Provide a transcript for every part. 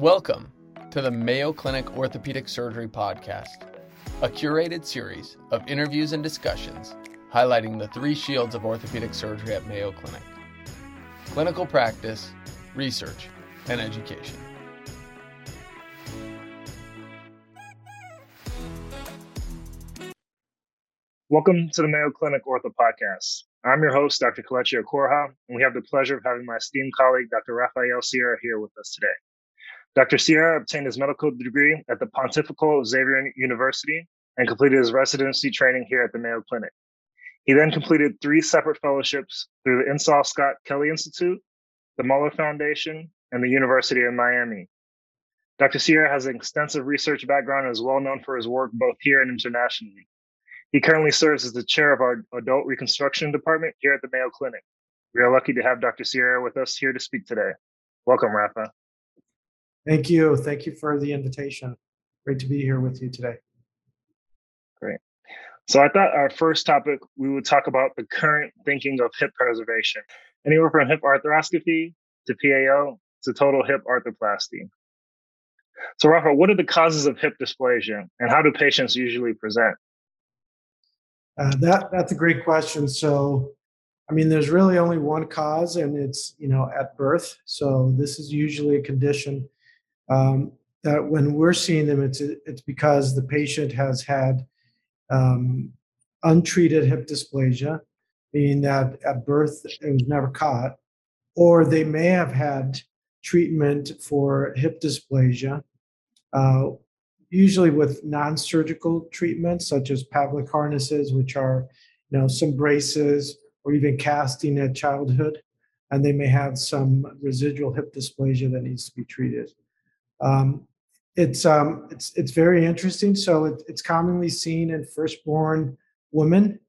Welcome to the Mayo Clinic Orthopedic Surgery Podcast, a curated series of interviews and discussions highlighting the three shields of orthopedic surgery at Mayo Clinic clinical practice, research, and education. Welcome to the Mayo Clinic Ortho Podcast. I'm your host, Dr. Kelechi Okoroha, and we have the pleasure of having my esteemed colleague, Dr. Rafael Sierra, here with us today. Dr. Sierra obtained his medical degree at the Pontifical Xavier University and completed his residency training here at the Mayo Clinic. He then completed three separate fellowships through the Insall Scott Kelly Institute, the Muller Foundation, and the University of Miami. Dr. Sierra has an extensive research background and is well known for his work both here and internationally. He currently serves as the chair of our adult reconstruction department here at the Mayo Clinic. We are lucky to have Dr. Sierra with us here to speak today. Welcome, Rafa. Thank you. Thank you for the invitation. Great to be here with you today. Great. So I thought our first topic, we would talk about the current thinking of hip preservation, anywhere from hip arthroscopy to PAO to total hip arthroplasty. So Rafa, what are the causes of hip dysplasia and how do patients usually present? Uh, that that's a great question. So, I mean, there's really only one cause, and it's you know at birth. So this is usually a condition um, that when we're seeing them, it's it's because the patient has had um, untreated hip dysplasia, meaning that at birth it was never caught, or they may have had treatment for hip dysplasia, uh, usually with non-surgical treatments such as Pavlik harnesses, which are you know some braces or even casting at childhood, and they may have some residual hip dysplasia that needs to be treated. Um, it's um, it's it's very interesting. So it, it's commonly seen in firstborn women.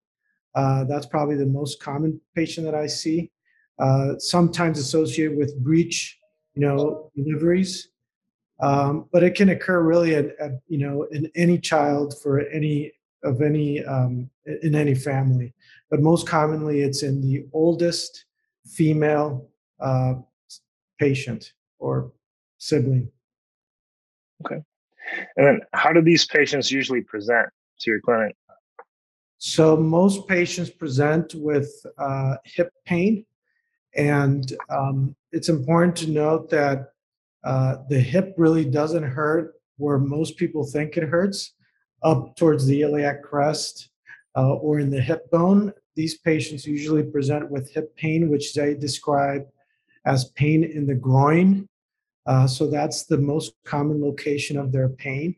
Uh, that's probably the most common patient that I see. Uh, sometimes associated with breech, you know, deliveries, um, but it can occur really at, at, you know in any child for any of any um, in any family. But most commonly, it's in the oldest female uh, patient or sibling. Okay. And then how do these patients usually present to your clinic? So most patients present with uh, hip pain, and um, it's important to note that uh, the hip really doesn't hurt where most people think it hurts, up towards the iliac crest uh, or in the hip bone. These patients usually present with hip pain, which they describe as pain in the groin uh, so that's the most common location of their pain.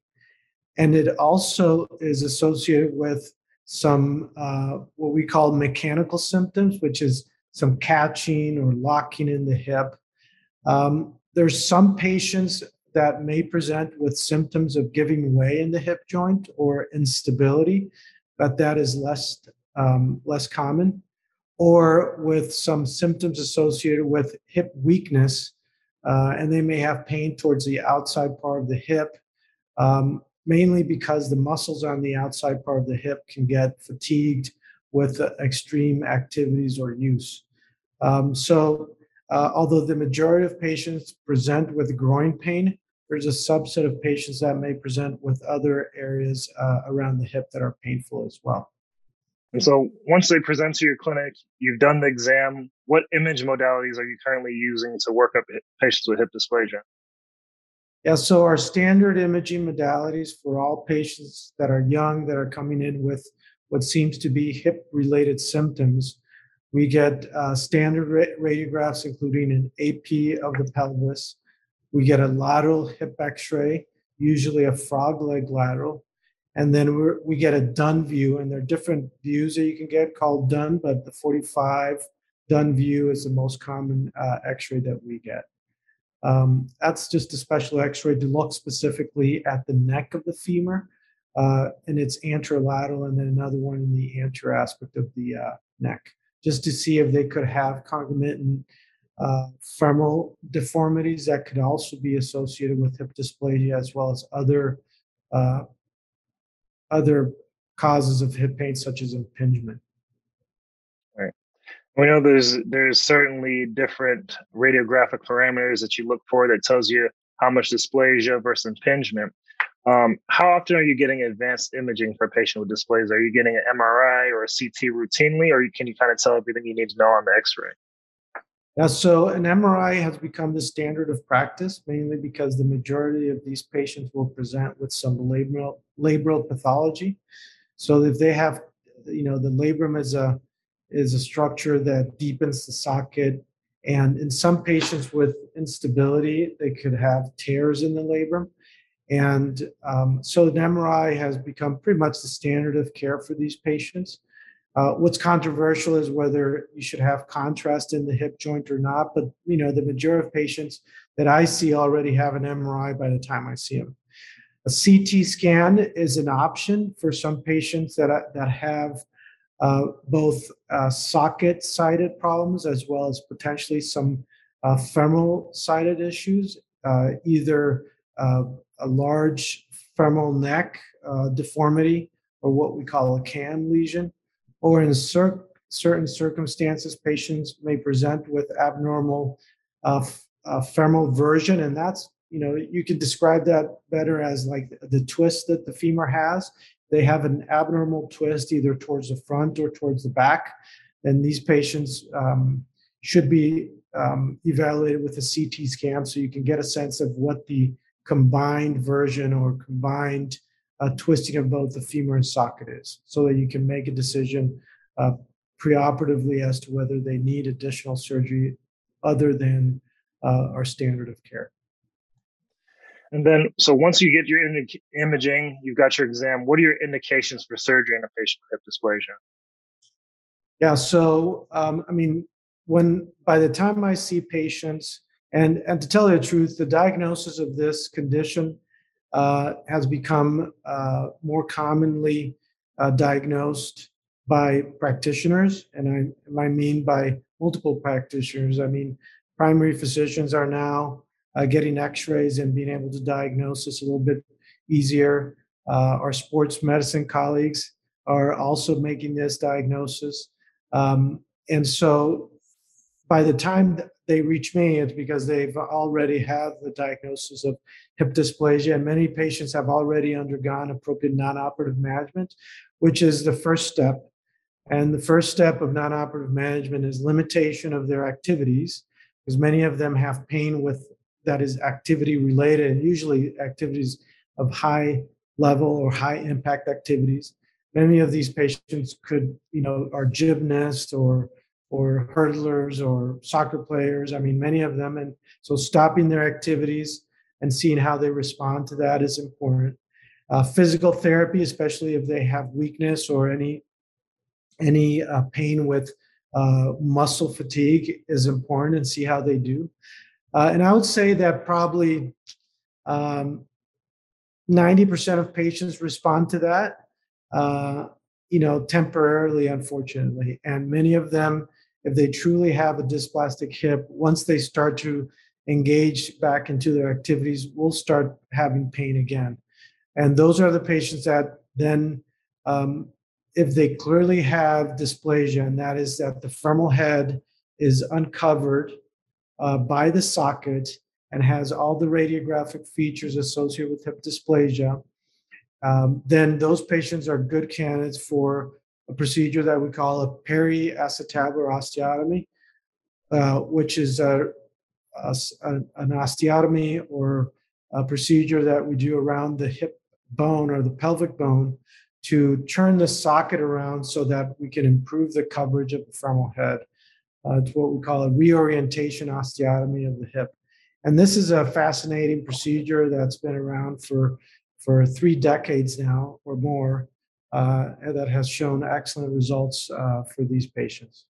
And it also is associated with some uh, what we call mechanical symptoms, which is some catching or locking in the hip. Um, there's some patients that may present with symptoms of giving way in the hip joint or instability, but that is less um, less common, or with some symptoms associated with hip weakness, uh, and they may have pain towards the outside part of the hip, um, mainly because the muscles on the outside part of the hip can get fatigued with extreme activities or use. Um, so, uh, although the majority of patients present with groin pain, there's a subset of patients that may present with other areas uh, around the hip that are painful as well. And so once they present to your clinic, you've done the exam. What image modalities are you currently using to work up patients with hip dysplasia? Yeah, so our standard imaging modalities for all patients that are young that are coming in with what seems to be hip related symptoms, we get uh, standard radiographs, including an AP of the pelvis. We get a lateral hip x ray, usually a frog leg lateral and then we get a Dunn view and there are different views that you can get called Dunn but the 45 Dunn view is the most common uh, x-ray that we get. Um, that's just a special x-ray to look specifically at the neck of the femur uh, and it's anterolateral and then another one in the anterior aspect of the uh, neck just to see if they could have concomitant uh, femoral deformities that could also be associated with hip dysplasia as well as other uh, other causes of hip pain, such as impingement. Right. We know there's there's certainly different radiographic parameters that you look for that tells you how much dysplasia versus impingement. Um, how often are you getting advanced imaging for a patient with dysplasia? Are you getting an MRI or a CT routinely, or can you kind of tell everything you need to know on the X-ray? Yeah, so an MRI has become the standard of practice, mainly because the majority of these patients will present with some labral, labral pathology. So if they have, you know, the labrum is a is a structure that deepens the socket, and in some patients with instability, they could have tears in the labrum. And um, so an MRI has become pretty much the standard of care for these patients. Uh, what's controversial is whether you should have contrast in the hip joint or not. But you know, the majority of patients that I see already have an MRI by the time I see them. A CT scan is an option for some patients that that have uh, both uh, socket-sided problems as well as potentially some uh, femoral-sided issues, uh, either uh, a large femoral neck deformity or what we call a CAM lesion or in cer- certain circumstances, patients may present with abnormal uh, uh, femoral version, and that's you know you could describe that better as like the twist that the femur has. They have an abnormal twist either towards the front or towards the back, and these patients um, should be um, evaluated with a CT scan so you can get a sense of what the combined version or combined uh, twisting of both the femur and socket is so that you can make a decision uh, preoperatively as to whether they need additional surgery other than uh, our standard of care. And then, so once you get your imaging, you've got your exam, what are your indications for surgery in a patient with hip dysplasia? Yeah, so um, I mean, when by the time I see patients, and and to tell you the truth, the diagnosis of this condition uh, has become uh, more commonly uh, diagnosed by practitioners. And I, I mean by multiple practitioners. I mean, primary physicians are now uh, getting x rays and being able to diagnose this a little bit easier. Uh, our sports medicine colleagues are also making this diagnosis. Um, and so by the time they reach me, it's because they've already have the diagnosis of hip dysplasia, and many patients have already undergone appropriate non-operative management, which is the first step. And the first step of non-operative management is limitation of their activities, because many of them have pain with that is activity related, and usually activities of high level or high impact activities. Many of these patients could, you know, are gymnasts or or hurdlers or soccer players. I mean, many of them. And so stopping their activities and seeing how they respond to that is important. Uh, physical therapy, especially if they have weakness or any any uh, pain with uh, muscle fatigue, is important, and see how they do. Uh, and I would say that probably um, 90% of patients respond to that, uh, you know, temporarily, unfortunately, and many of them if they truly have a dysplastic hip, once they start to engage back into their activities, we'll start having pain again. And those are the patients that then, um, if they clearly have dysplasia, and that is that the femoral head is uncovered uh, by the socket and has all the radiographic features associated with hip dysplasia, um, then those patients are good candidates for a procedure that we call a periacetabular osteotomy, uh, which is a, a, an osteotomy or a procedure that we do around the hip bone or the pelvic bone to turn the socket around so that we can improve the coverage of the femoral head. Uh, it's what we call a reorientation osteotomy of the hip. And this is a fascinating procedure that's been around for, for three decades now or more that has shown excellent results uh, for these patients.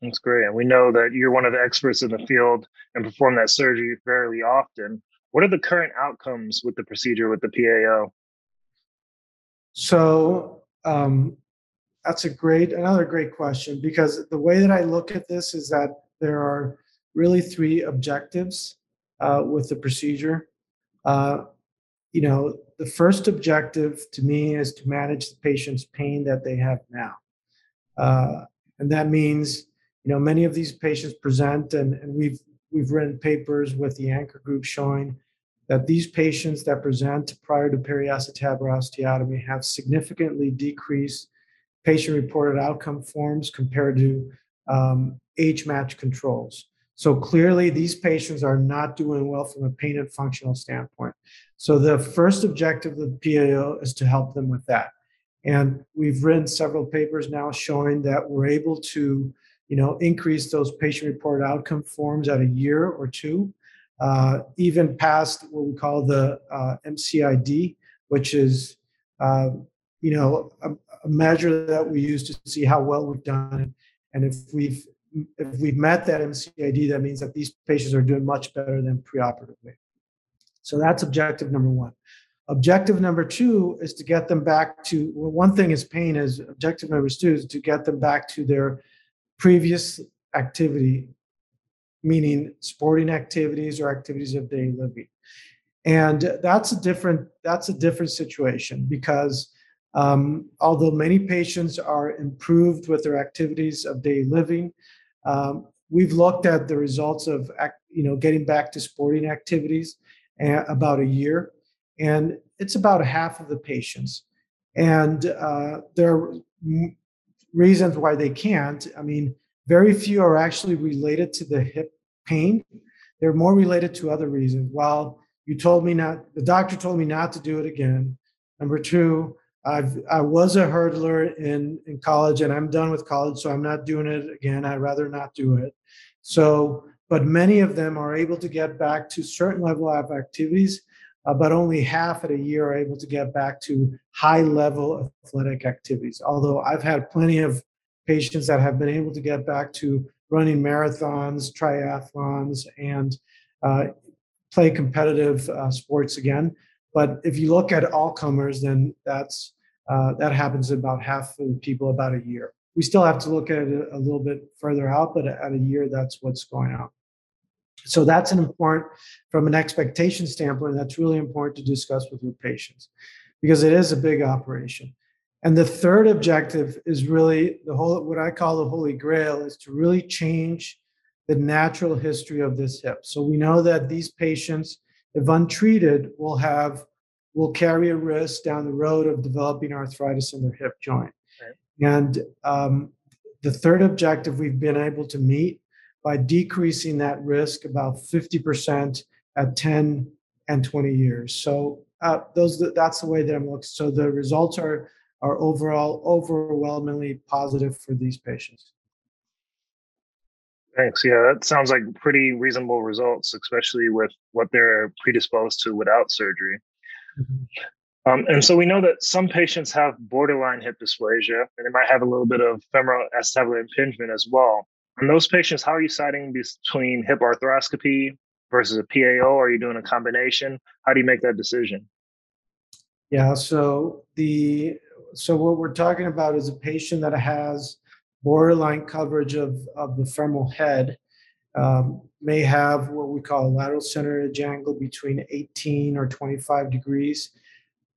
That's great. And we know that you're one of the experts in the field and perform that surgery fairly often. What are the current outcomes with the procedure with the PAO? So um, that's a great, another great question because the way that I look at this is that there are really three objectives uh, with the procedure. Uh, you know, the first objective to me is to manage the patient's pain that they have now. Uh, and that means, you know, many of these patients present, and, and we've we've written papers with the ANCHOR group showing that these patients that present prior to periacetabular osteotomy have significantly decreased patient-reported outcome forms compared to um, age-matched controls. So clearly, these patients are not doing well from a pain and functional standpoint. So the first objective of the PAO is to help them with that. And we've written several papers now showing that we're able to, you know, increase those patient-reported outcome forms at a year or two, uh, even past what we call the uh, MCID, which is, uh, you know, a, a, measure that we use to see how well we've done. And if we've if we've met that MCID, that means that these patients are doing much better than preoperatively. So that's objective number one. Objective number two is to get them back to well, one thing is pain is objective number two is to get them back to their previous activity, meaning sporting activities or activities of daily living. And that's a different that's a different situation because um, although many patients are improved with their activities of daily living, um, we've looked at the results of you know getting back to sporting activities about a year and it's about half of the patients. And uh, there are reasons why they can't. I mean, very few are actually related to the hip pain. They're more related to other reasons. While you told me not, the doctor told me not to do it again. Number two, I've I was a hurdler in in college, and I'm done with college, so I'm not doing it again. I'd rather not do it. So, but many of them are able to get back to certain level of activities uh, but only half at a year are able to get back to high level athletic activities. Although I've had plenty of patients that have been able to get back to running marathons, triathlons, and uh, play competitive uh, sports again. But if you look at all comers, then that's uh, that happens about half of the people about a year. We still have to look at it a little bit further out, but at a year, that's what's going on. So that's an important, from an expectation standpoint, that's really important to discuss with your patients because it is a big operation. And the third objective is really the whole, what I call the holy grail is to really change the natural history of this hip. So we know that these patients, if untreated, will have, will carry a risk down the road of developing arthritis in their hip joint. Right. And um, the third objective we've been able to meet by decreasing that risk about 50% at 10 and 20 years. So uh, those that's the way that I'm looking. So the results are are overall overwhelmingly positive for these patients. Thanks. Yeah, that sounds like pretty reasonable results, especially with what they're predisposed to without surgery. Mm-hmm. Um, and so we know that some patients have borderline hip dysplasia, and they might have a little bit of femoral acetabular impingement as well. In those patients, how are you deciding between hip arthroscopy versus a PAO? Are you doing a combination? How do you make that decision? Yeah, so the so what we're talking about is a patient that has borderline coverage of, of the femoral head, um, may have what we call a lateral center edge angle between 18 or 25 degrees.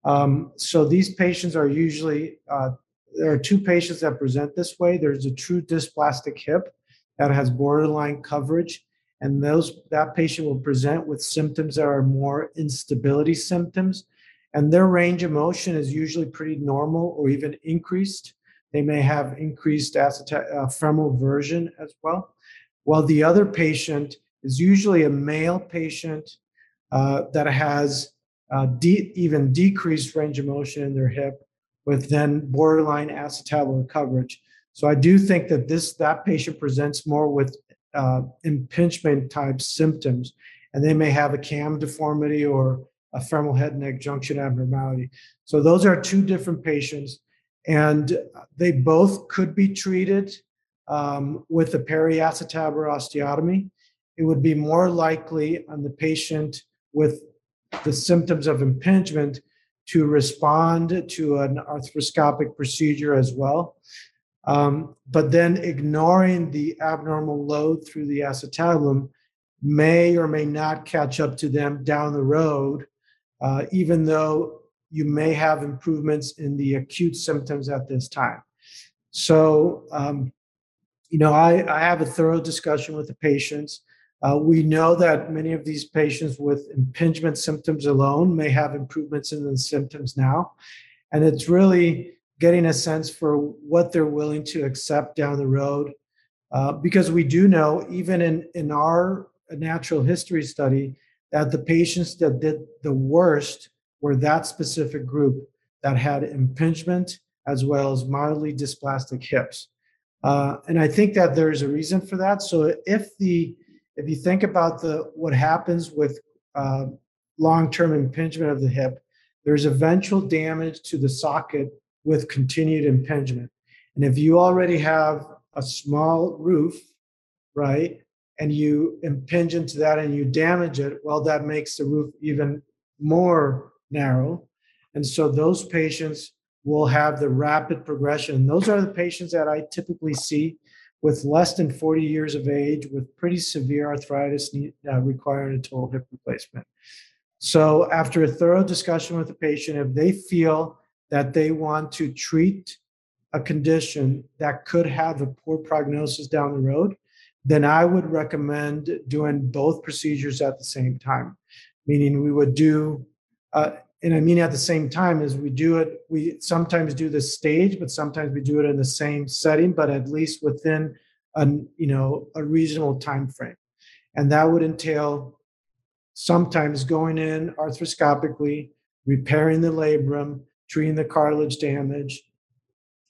Um, so these patients are usually, uh, there are two patients that present this way. There's a true dysplastic hip, that has borderline coverage and those that patient will present with symptoms that are more instability symptoms and their range of motion is usually pretty normal or even increased they may have increased aceta- uh, femoral version as well. While the other patient is usually a male patient uh, that has uh, de- even decreased range of motion in their hip with then borderline acetabular coverage. So I do think that this that patient presents more with uh, impingement type symptoms, and they may have a cam deformity or a femoral head neck junction abnormality. So those are two different patients, and they both could be treated um, with a periacetabular osteotomy. It would be more likely on the patient with the symptoms of impingement to respond to an arthroscopic procedure as well. Um, but then ignoring the abnormal load through the acetabulum may or may not catch up to them down the road, uh, even though you may have improvements in the acute symptoms at this time. So, um, you know, I, I have a thorough discussion with the patients Uh, we know that many of these patients with impingement symptoms alone may have improvements in the symptoms now. And it's really getting a sense for what they're willing to accept down the road. Uh, because we do know, even in, in our natural history study, that the patients that did the worst were that specific group that had impingement as well as mildly dysplastic hips. Uh, and I think that there's a reason for that. So if the if you think about the what happens with uh, long-term impingement of the hip, there's eventual damage to the socket with continued impingement. And if you already have a small roof, right, and you impinge into that and you damage it, well, that makes the roof even more narrow. And so those patients will have the rapid progression. Those are the patients that I typically see with less than 40 years of age with pretty severe arthritis uh, requiring a total hip replacement. So, after a thorough discussion with the patient, if they feel that they want to treat a condition that could have a poor prognosis down the road, then I would recommend doing both procedures at the same time. Meaning, we would do uh, and I mean at the same time as we do it, we sometimes do the stage, but sometimes we do it in the same setting, but at least within a you know a reasonable time frame. And that would entail sometimes going in arthroscopically, repairing the labrum, treating the cartilage damage,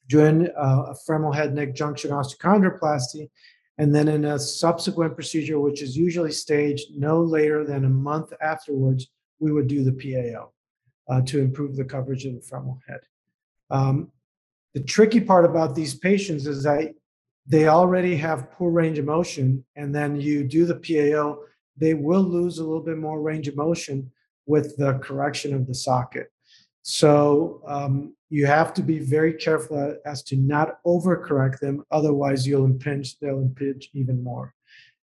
doing uh, a femoral head neck junction osteochondroplasty, and then in a subsequent procedure, which is usually staged no later than a month afterwards, we would do the PAO uh, to improve the coverage of the femoral head. Um, the tricky part about these patients is that they already have poor range of motion, and then you do the PAO, they will lose a little bit more range of motion with the correction of the socket. So um, you have to be very careful as to not overcorrect them, otherwise you'll impinge, they'll impinge even more.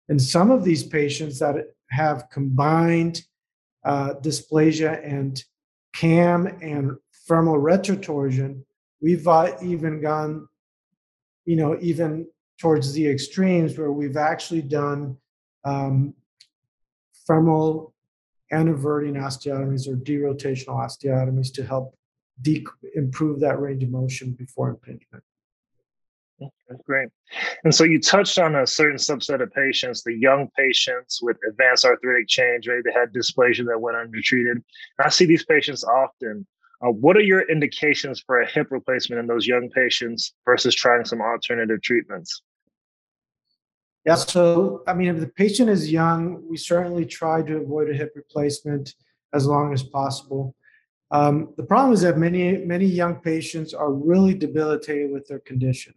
And some of these patients that have combined uh, dysplasia and cam and femoral retrotorsion, we've uh, even gone, you know, even towards the extremes where we've actually done um, femoral anteverting osteotomies or derotational osteotomies to help de- improve that range of motion before impingement. That's great. And so you touched on a certain subset of patients, the young patients with advanced arthritic change, maybe they had dysplasia that went undertreated. I see these patients often. Uh, what are your indications for a hip replacement in those young patients versus trying some alternative treatments? Yeah, so I mean, if the patient is young, we certainly try to avoid a hip replacement as long as possible. Um, the problem is that many many young patients are really debilitated with their condition.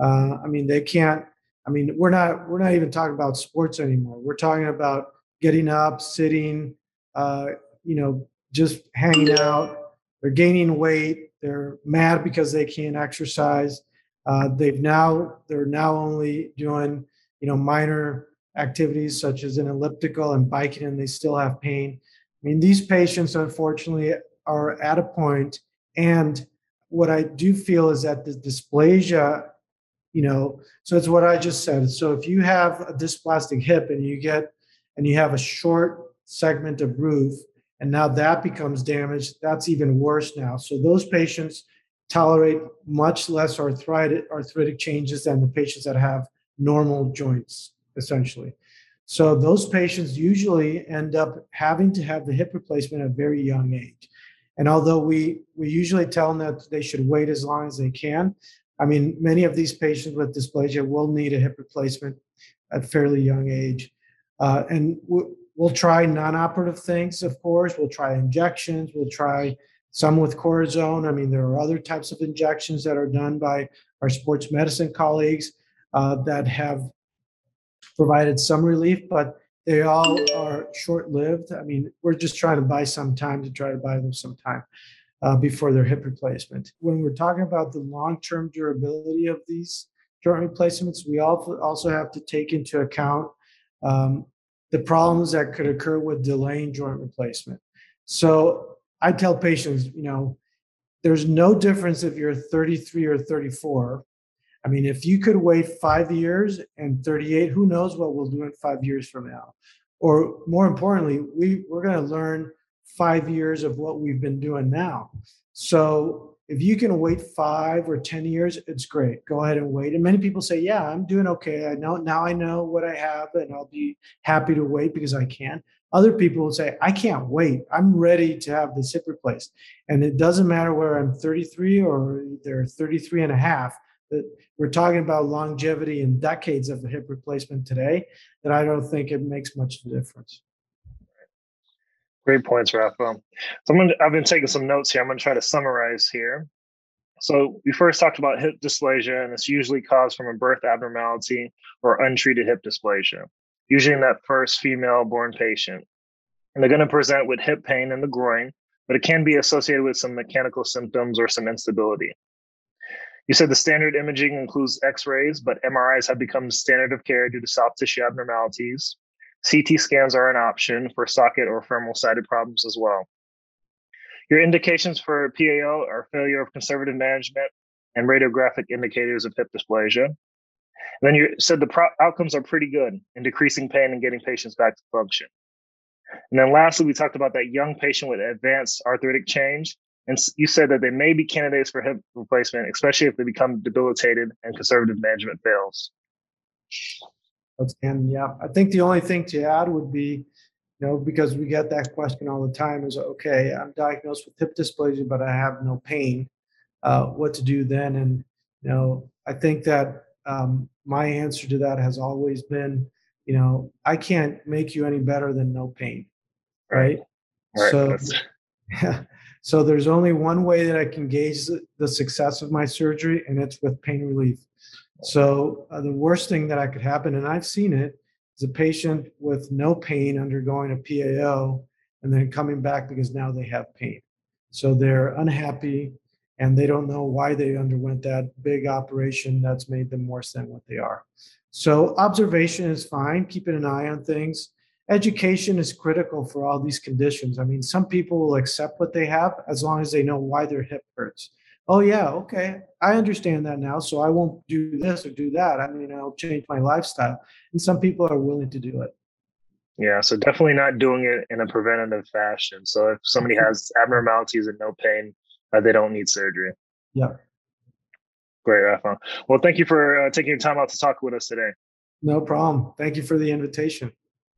Uh, I mean, they can't. I mean, we're not we're not even talking about sports anymore. We're talking about getting up, sitting, uh, you know, just hanging out. They're gaining weight. They're mad because they can't exercise. Uh, they've now they're now only doing you know minor activities such as an elliptical and biking, and they still have pain. I mean, these patients unfortunately are at a point, and what I do feel is that the dysplasia you know so it's what i just said. So if you have a dysplastic hip and you get and you have a short segment of roof and now that becomes damaged that's even worse now. So those patients tolerate much less arthritic arthritic changes than the patients that have normal joints essentially. So those patients usually end up having to have the hip replacement at a very young age. And although we we usually tell them that they should wait as long as they can I mean, many of these patients with dysplasia will need a hip replacement at fairly young age. Uh, and we'll try non-operative things, of course. We'll try injections. We'll try some with cortisone. I mean, there are other types of injections that are done by our sports medicine colleagues uh, that have provided some relief, but they all are short-lived. I mean, we're just trying to buy some time to try to buy them some time uh, before their hip replacement. When we're talking about the long term durability of these joint replacements, we also have to take into account um, the problems that could occur with delaying joint replacement. So I tell patients, you know, there's no difference if you're 33 or 34. I mean, if you could wait five years and 38, who knows what we'll do in five years from now? Or more importantly, we, we're going to learn five years of what we've been doing now. So if you can wait five or 10 years, it's great. Go ahead and wait. And many people say, yeah, I'm doing okay. I know now I know what I have and I'll be happy to wait because I can. Other people will say, I can't wait. I'm ready to have this hip replaced. And it doesn't matter whether I'm 33 or they're 33 and a half, that we're talking about longevity and decades of the hip replacement today, that I don't think it makes much of a difference. Great points, Rafa. So I'm gonna, I've been taking some notes here. I'm going to try to summarize here. So we first talked about hip dysplasia, and it's usually caused from a birth abnormality or untreated hip dysplasia, usually in that first female-born patient. And they're going to present with hip pain in the groin, but it can be associated with some mechanical symptoms or some instability. You said the standard imaging includes X-rays, but MRIs have become standard of care due to soft tissue abnormalities. CT scans are an option for socket or femoral sided problems as well. Your indications for PAO are failure of conservative management and radiographic indicators of hip dysplasia. And then you said the pro- outcomes are pretty good in decreasing pain and getting patients back to function. And then lastly, we talked about that young patient with advanced arthritic change. And you said that they may be candidates for hip replacement, especially if they become debilitated and conservative management fails. And yeah, I think the only thing to add would be, you know, because we get that question all the time is okay, I'm diagnosed with hip dysplasia, but I have no pain. Uh, what to do then? And, you know, I think that um, my answer to that has always been, you know, I can't make you any better than no pain. Right. right. So, yeah. So there's only one way that I can gauge the success of my surgery, and it's with pain relief. So uh, the worst thing that I could happen, and I've seen it, is a patient with no pain undergoing a PAO and then coming back because now they have pain. So they're unhappy and they don't know why they underwent that big operation that's made them worse than what they are. So observation is fine, keeping an eye on things. Education is critical for all these conditions. I mean, some people will accept what they have as long as they know why their hip hurts oh yeah okay. I understand that now so i won't do this or do that. I mean i'll change my lifestyle and some people are willing to do it. Yeah so definitely not doing it in a preventative fashion. So if somebody mm-hmm. has abnormalities and no pain uh, they don't need surgery. Yeah. Great rafa. Well thank you for uh, taking your time out to talk with us today. No problem. Thank you for the invitation